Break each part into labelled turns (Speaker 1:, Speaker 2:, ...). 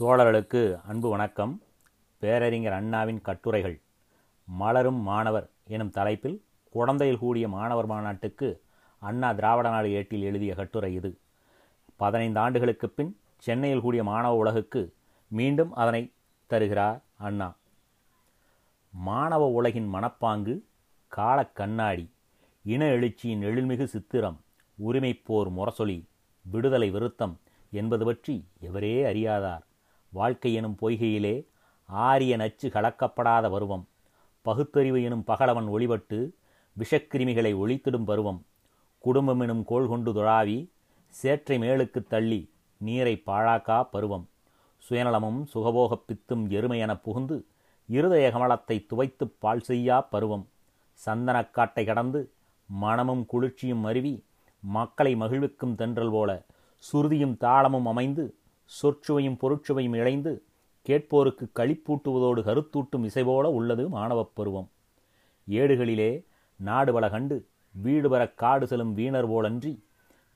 Speaker 1: தோழர்களுக்கு அன்பு வணக்கம். பேரறிஞர் அண்ணாவின் கட்டுரைகள் மலரும் மாணவர் எனும் தலைப்பில் குழந்தையில் கூடிய மாணவர் மாநாட்டுக்கு அண்ணா திராவிட நாடு ஏட்டில் எழுதிய கட்டுரை இது. பதினைந்து ஆண்டுகளுக்கு பின் சென்னையில் கூடிய மாணவ உலகுக்கு மீண்டும் அதனை தருகிறார் அண்ணா. மாணவ உலகின் மனப்பாங்கு காலக் கண்ணாடி இன எழுச்சியின் எழில்மிகு சித்திரம் உரிமைப்போர் முரசொலி விடுதலை விருத்தம் என்பது பற்றி எவரே அறியாதார். வாழ்க்கை எனும் பொய்கையிலே ஆரிய நச்சு கலக்கப்படாத பருவம். பகுத்தறிவு எனும் பகலவன் ஒளிபட்டு விஷக்கிருமிகளை ஒழித்திடும் பருவம். குடும்பம் எனும் கோள் கொண்டு துழாவி சேற்றை மேலுக்குத் தள்ளி நீரை பாழாக்கா பருவம். சுயநலமும் சுகபோகப் பித்தும் எருமை என புகுந்து இருதய கமலத்தை துவைத்துப் பால் செய்யா பருவம். சந்தனக்காட்டை கடந்து மனமும் குளிர்ச்சியும் அருவி மக்களை மகிழ்விக்கும் தென்றல் போல சுருதியும் தாளமும் அமைந்து சொற்சுவையும் பொருட்சுவையும் இணைந்து கேட்போருக்கு களிப்பூட்டுவதோடு கருத்தூட்டும் இசைபோல உள்ளது மாணவப் பருவம். ஏடுகளிலே நாடு பல கண்டு வீடு பெற காடு செல்லும் வீணர் போலன்றி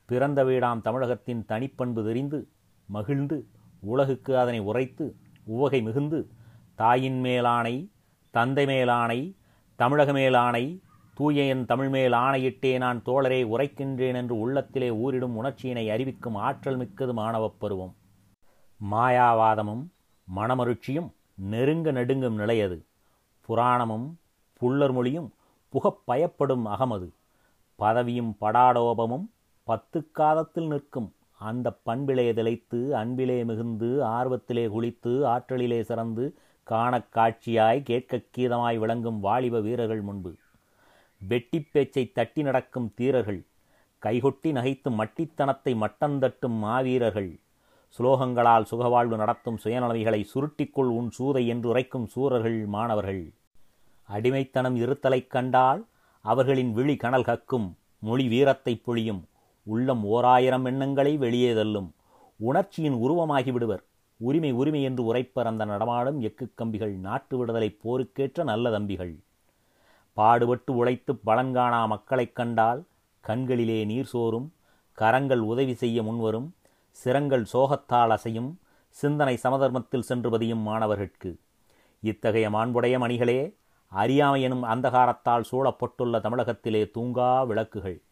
Speaker 1: பிறந்த வீடாம் தமிழகத்தின் தனிப்பண்பு தெரிந்து மகிழ்ந்து உலகுக்கு அதனை உரைத்து உவகை மிகுந்து தாயின் மேலானை தந்தை மேலானை தமிழக மேலானை தூய என் தமிழ் மேல் ஆணையிட்டே நான் தோழரே உரைக்கின்றேன் என்று உள்ளத்திலே ஊரிடும் உணர்ச்சியினை அறிவிக்கும் ஆற்றல் மிக்கது மாணவப் பருவம். மாயாவாதமும் மனமருட்சியும் நெருங்க நெடுங்கும் நிலையது புராணமும் புல்லர் மொழியும் புகப்பயப்படும் அகமது பதவியும் படாடோபமும் பத்து காதத்தில் நிற்கும். அந்த பண்பிலே திளைத்து அன்பிலே மிகுந்து ஆர்வத்திலே குளித்து ஆற்றலிலே சிறந்து காணக் காட்சியாய் கேட்கக் கீதமாய் விளங்கும் வாலிப வீரர்கள் முன்பு. வெட்டிப் பேச்சை தட்டி நடக்கும் தீரர்கள் கைகொட்டி நகைத்து மட்டித்தனத்தை மட்டந்தட்டும் மாவீரர்கள். சுலோகங்களால் சுகவாழ்வு நடத்தும் சுயநலமைகளை சுருட்டிக்குள் உன் சூதை என்று உரைக்கும் சூரர்கள் மாணவர்கள். அடிமைத்தனம் இருத்தலைக் கண்டால் அவர்களின் விழி கனல் கக்கும் மொழி வீரத்தைப் பொழியும் உள்ளம் ஓராயிரம் எண்ணங்களை வெளியே தள்ளும் உணர்ச்சியின் உருவமாகி விடுவர் உரிமை உரிமை என்று உரைப்பர் அந்த நடமாடும் எக்கு கம்பிகள் நாட்டு விடுதலை போருக்கேற்ற நல்ல தம்பிகள். பாடுபட்டு உழைத்து பலன்காணா மக்களைக் கண்டால் கண்களிலே நீர் சோறும் கரங்கள் உதவி செய்ய முன்வரும் சிரங்கள் சோகத்தால் அசையும் சிந்தனை சமதர்மத்தில் சென்று பதியும் மாணவர்கட்கு. இத்தகைய மாண்புடைய மணிகளே அறியாமை எனும் அந்தகாரத்தால் சூழப்பட்டுள்ள தமிழகத்திலே தூங்கா விளக்குகள்.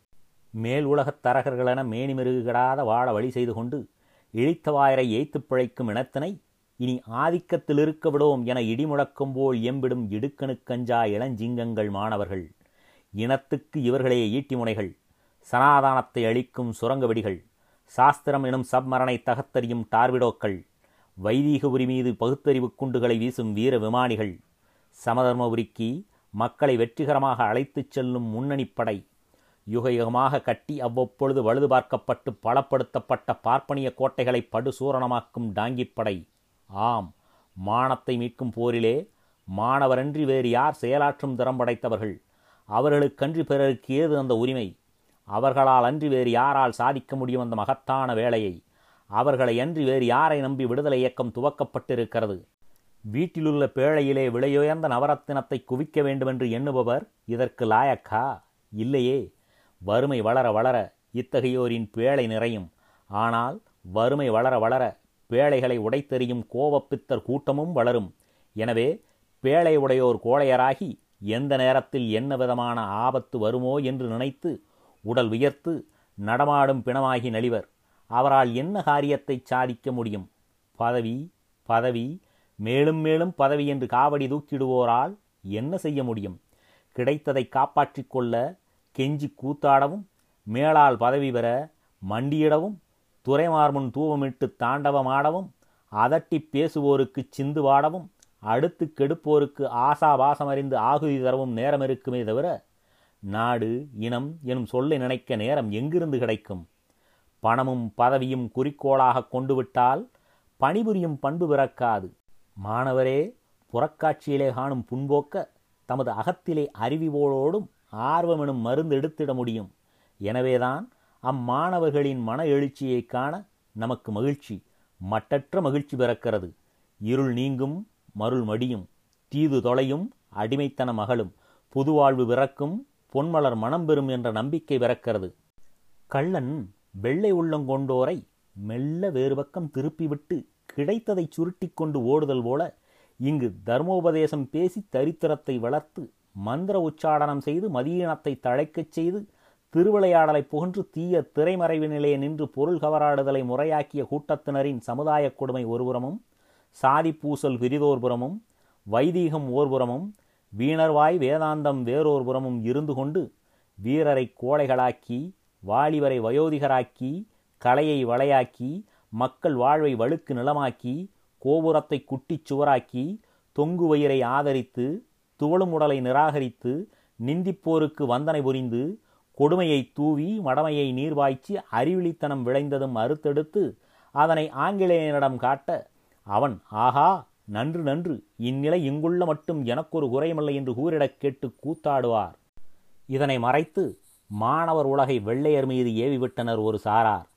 Speaker 1: மேல் உலகத் தரகர்களென மேனி மெருகுகடாத வாழ வழி செய்து கொண்டு இழித்தவாயரை ஏய்த்துப் பிழைக்கும் இனத்தினை இனி ஆதிக்கத்தில் இருக்க விடோம் என இடிமுழக்கம் போல் எம்பிடும் இடுக்கணுக்கஞ்சா இளஞ்சிங்கங்கள் மாணவர்கள். இனத்துக்கு இவர்களே ஈட்டி முனைகள். சனாதானத்தை அளிக்கும் சுரங்க வெடிகள். சாஸ்திரம் எனும் சப்மரனை தகத்தறியும் டார்விடோக்கள் வைதீக உரி மீது பகுத்தறிவு குண்டுகளை வீசும் வீர விமானிகள் சமதர்ம சமதர்மபுரிக்கு மக்களை வெற்றிகரமாக அழைத்துச் செல்லும் முன்னணிப்படை யுக யுகமாக கட்டி அவ்வப்பொழுது வலுது பார்க்கப்பட்டு பலப்படுத்தப்பட்ட பார்ப்பனிய கோட்டைகளை படுசூரணமாக்கும் டாங்கிப்படை ஆம் மானத்தை மீட்கும் போரிலே மாணவரன்றி வேறு யார் செயலாற்றும் திறம் படைத்தவர்கள் அவர்களுக்கன்றி பிறருக்கு ஏது அந்த உரிமை? அவர்களால் அன்றி வேறு யாரால் சாதிக்க முடியும் அந்த மகத்தான வேலையை? அவர்களை அன்றி வேறு யாரை நம்பி விடுதலை இயக்கம் துவக்கப்பட்டிருக்கிறது? வீட்டிலுள்ள பேழையிலே விலையுயர்ந்த நவரத்தினத்தை குவிக்க வேண்டுமென்று எண்ணுபவர் இதற்கு லாயக்கா? இல்லையே. வறுமை வளர வளர இத்தகையோரின் பேழை நிறையும். ஆனால் வறுமை வளர வளர பேழைகளை உடைத்தெறியும் கோவப்பித்தர் கூட்டமும் வளரும். எனவே பேழை உடையோர் கோழையராகி எந்த நேரத்தில் என்ன விதமான ஆபத்து வருமோ என்று நினைத்து உடல் உயர்த்து நடமாடும் பிணமாகி நலிவர். அவரால் என்ன காரியத்தை சாதிக்க முடியும்? பதவி பதவி மேலும் மேலும் பதவி என்று காவடி தூக்கிடுவோரால் என்ன செய்ய முடியும்? கிடைத்ததை காப்பாற்றிக் கொள்ள கெஞ்சி கூத்தாடவும் மேலால் பதவி பெற மண்டியிடவும் துறைமார்முன் தூவமிட்டு தாண்டவமாடவும் அதட்டி பேசுவோருக்கு சிந்து வாடவும் அடுத்து கெடுப்போருக்கு ஆசாபாசமறிந்து ஆகுதி தரவும் நேரம் இருக்குமே தவிர நாடு இனம் எனும் சொல்லை நினைக்க நேரம் எங்கிருந்து கிடைக்கும்? பணமும் பதவியும் குறிக்கோளாக கொண்டு விட்டால் பணிபுரியும் பண்பு பிறக்காது. மாணவரே புறக்காட்சியிலே காணும் புண்போக்க தமது அகத்திலே அறிவிவோளோடும் ஆர்வமெனும் மருந்து எடுத்திட முடியும். எனவேதான் அம்மாணவர்களின் மன எழுச்சியைக் காண நமக்கு மகிழ்ச்சி மட்டற்ற மகிழ்ச்சி பிறக்கிறது. இருள் நீங்கும் மருள் மடியும் தீது தொலையும் அடிமைத்தன மகளும் புதுவாழ்வு பிறக்கும் பொன்மலர் மனம் பெறும் என்ற நம்பிக்கை பிறக்கிறது. கள்ளன் வெள்ளை உள்ளங்கொண்டோரை மெல்ல வேறுபக்கம் திருப்பிவிட்டு கிடைத்ததை சுருட்டிக் கொண்டு ஓடுதல் போல இங்கு தர்மோபதேசம் பேசி தரித்திரத்தை வளர்த்து மந்திர உச்சாடனம் செய்து மதியீனத்தை தழைக்கச் செய்து திருவிளையாடலை புகன்று தீய திரைமறைவு நிலையை நின்று பொருள் கவராடுதலை முறையாக்கிய கூட்டத்தினரின் சமுதாய கொடுமை ஒருபுறமும் சாதி பூசல் விரிதோர்புறமும் வைதீகம் ஓர்புறமும் வீணர்வாய் வேதாந்தம் வேறோர் புறமும் இருந்து கொண்டு வீரரை கோழைகளாக்கி வாலிபரை வயோதிகராக்கி கலையை வளையாக்கி மக்கள் வாழ்வை வழுக்கு நிலமாக்கி கோபுரத்தை குட்டிச் சுவராக்கி தொங்கு வயிறை ஆதரித்து துவளும் உடலை நிராகரித்து நிந்திப்போருக்கு வந்தனை புரிந்து கொடுமையை தூவி மடமையை நீர்வாய்ச்சி அறிவிழித்தனம் விளைந்ததும் அறுத்தெடுத்து அதனை ஆங்கிலேயனிடம் காட்ட அவன் ஆஹா நன்று நன்று இந்நிலை இங்குள்ள மட்டும் எனக்கொரு குறையுமில்லை என்று கூறிடக் கேட்டு கூத்தாடுவார். இதனை மறைத்து மாணவர் உலகை வெள்ளையர் மீது ஏவிவிட்டனர் ஒரு சாரார்.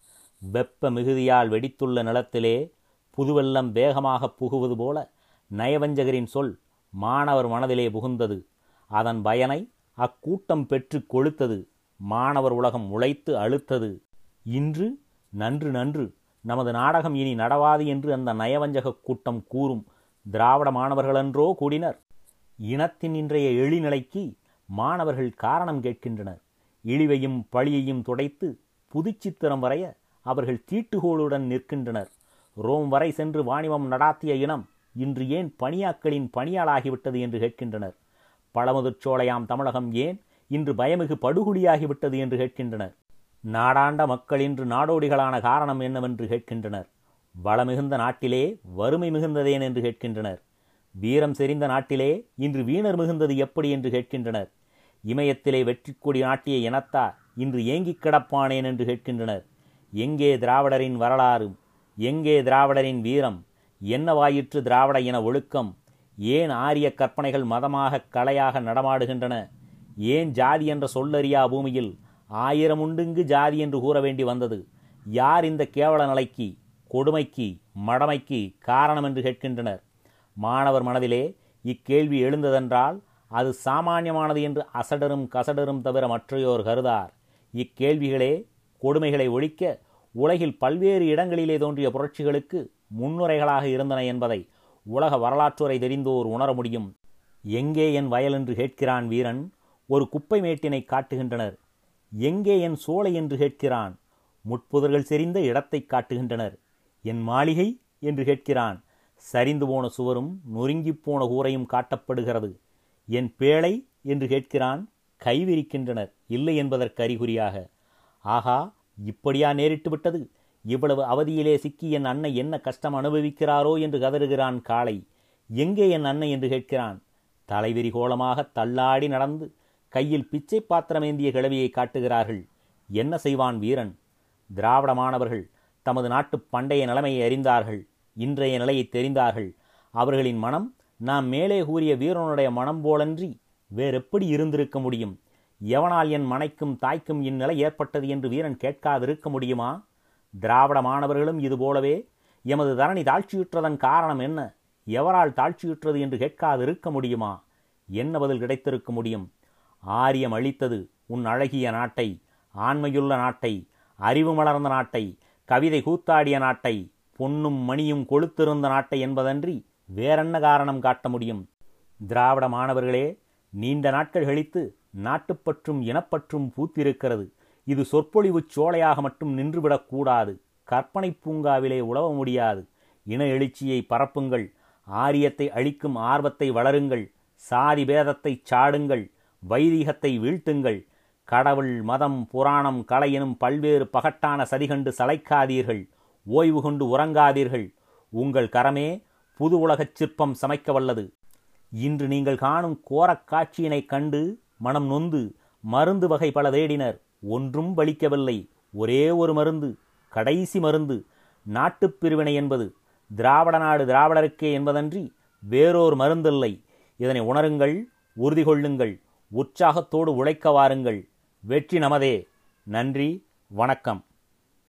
Speaker 1: வெப்ப மிகுதியால் வெடித்துள்ள நிலத்திலே புதுவெல்லம் வேகமாக புகுவது போல நயவஞ்சகரின் சொல் மாணவர் மனதிலே புகுந்தது. அதன் பயனை அக்கூட்டம் பெற்று கொளுத்தது. மாணவர் உலகம் உழைத்து அழுத்தது. இன்று நன்று நன்று நமது நாடகம் இனி நடவாது என்று அந்த நயவஞ்சக கூட்டம் கூறும் திராவிட மாணவர்களென்றோ கூடினர். இனத்தின் இன்றைய எழிநிலைக்கு மாணவர்கள் காரணம் கேட்கின்றனர். இழிவையும் பழியையும் துடைத்து புதுச்சித்திரம் வரைய அவர்கள் தீட்டுகோளுடன் நிற்கின்றனர். ரோம் வரை சென்று வாணிபம் நடாத்திய இனம் இன்று ஏன் பணியாக்களின் பணியாளாகிவிட்டது என்று கேட்கின்றனர். பழமுதிர்ச்சோலையாம் தமிழகம் ஏன் இன்று பயமிகு படுகுடியாகிவிட்டது என்று கேட்கின்றனர். நாடாண்ட மக்கள் இன்று நாடோடிகளான காரணம் என்னவென்று கேட்கின்றனர். வளமிகுந்த நாட்டிலே வறுமை மிகுந்ததேன் என்று கேட்கின்றனர். வீரம் செறிந்த நாட்டிலே இன்று வீணர் மிகுந்தது எப்படி என்று கேட்கின்றனர். இமயத்திலே வெற்றி கொடி நாட்டிய இனத்தார் இன்று ஏங்கிக் கிடப்பானேன் என்று கேட்கின்றனர். எங்கே திராவிடரின் வரலாறு? எங்கே திராவிடரின் வீரம்? என்னவாயிற்று திராவிட இன ஒழுக்கம்? ஏன் ஆரிய கற்பனைகள் மதமாக கலையாக நடமாடுகின்றன? ஏன் ஜாதி என்ற சொல்லறியா பூமியில் ஆயிரம் உண்டுங்கு ஜாதி என்று கூற வேண்டி வந்தது? யார் இந்த கேவல நிலைக்கு? கொடுமைக்கு மடமைக்கு காரணம் என்று கேட்கின்றனர். மாணவர் மனதிலே இக்கேள்வி எழுந்ததென்றால் அது சாமானியமானது என்று அசடரும் கசடரும் தவிர மற்றையோர் கருதார். இக்கேள்விகளே கொடுமைகளை ஒழிக்க உலகில் பல்வேறு இடங்களிலே தோன்றிய புரட்சிகளுக்கு முன்னுரைகளாக இருந்தன என்பதை உலக வரலாற்றுரை தெரிந்தோர் உணர முடியும். எங்கே என் வயல் என்று கேட்கிறான் வீரன் ஒரு குப்பை மேட்டினை காட்டுகின்றனர். எங்கே என் சோலை என்று கேட்கிறான் முட்புதர்கள் செறிந்த இடத்தை காட்டுகின்றனர். என் மாளிகை என்று கேட்கிறான். சரிந்து போன சுவரும் நொறுங்கிப் போன கூரையும் காட்டப்படுகிறது. என் பேழை என்று கேட்கிறான். கைவிரிக்கின்றனர் இல்லை என்பதற்கு அறிகுறியாக. ஆகா இப்படியா நேரிட்டு விட்டது? இவ்வளவு அவதியிலே சிக்கி என் அன்னை என்ன கஷ்டம் அனுபவிக்கிறாரோ என்று கதறுகிறான் காளை. எங்கே என் அன்னை என்று கேட்கிறான். தலைவிரி கோலமாக தள்ளாடி நடந்து கையில் பிச்சை பாத்திரமேந்திய கிழவியை காட்டுகிறார்கள். என்ன செய்வான் வீரன்? திராவிட மாணவர்கள் தமது நாட்டு பண்டைய நிலைமையை அறிந்தார்கள் இன்றைய நிலையை தெரிந்தார்கள். அவர்களின் மனம் நாம் மேலே கூறிய வீரனுடைய மனம் போலன்றி வேறெப்படி இருந்திருக்க முடியும்? எவனால் என் மனைக்கும் தாய்க்கும் இந்நிலை ஏற்பட்டது என்று வீரன் கேட்காதிருக்க முடியுமா? திராவிட மாணவர்களும் இதுபோலவே எமது தரணி தாழ்ச்சியுற்றதன் காரணம் என்ன? எவரால் தாழ்ச்சியுற்றது என்று கேட்காதிருக்க முடியுமா? என்ன பதில் கிடைத்திருக்க முடியும்? ஆரியம் அளித்தது உன் அழகிய நாட்டை ஆண்மையுள்ள நாட்டை அறிவு மலர்ந்த நாட்டை கவிதை கூத்தாடிய நாட்டை பொன்னும் மணியும் கொளுத்திருந்த நாட்டை என்பதன்றி வேறென்ன காரணம் காட்ட முடியும்? திராவிட மாணவர்களே நீண்ட நாட்கள் கழித்து நாட்டுப்பற்றும் இனப்பற்றும் பூத்திருக்கிறது. இது சொற்பொழிவுச் சோலையாக மட்டும் நின்றுவிடக்கூடாது கற்பனை பூங்காவிலே உழவ முடியாது. இன எழுச்சியை பரப்புங்கள். ஆரியத்தை அழிக்கும் ஆர்வத்தை வளருங்கள். சாதி பேதத்தை சாடுங்கள். வைதிகத்தை வீழ்த்துங்கள். கடவுள் மதம் புராணம் கலை எனும் பல்வேறு பகட்டான சதிகண்டு சளைக்காதீர்கள். ஓய்வு கொண்டு உறங்காதீர்கள். உங்கள் கரமே புது உலகச் சிற்பம் சமைக்க வல்லது. இன்று நீங்கள் காணும் கோரக் காட்சியினைக் கண்டு மனம் நொந்து மருந்து வகை பல தேடினர். ஒன்றும் பலிக்கவில்லை ஒரே ஒரு மருந்து கடைசி மருந்து நாட்டுப் பிரிவினை என்பது. திராவிட நாடு திராவிடருக்கே என்பதன்றி வேறோர் மருந்தில்லை. இதனை உணருங்கள் உறுதி கொள்ளுங்கள் உற்சாகத்தோடு உழைக்க வாருங்கள். வெற்றி நமதே. நன்றி வணக்கம்.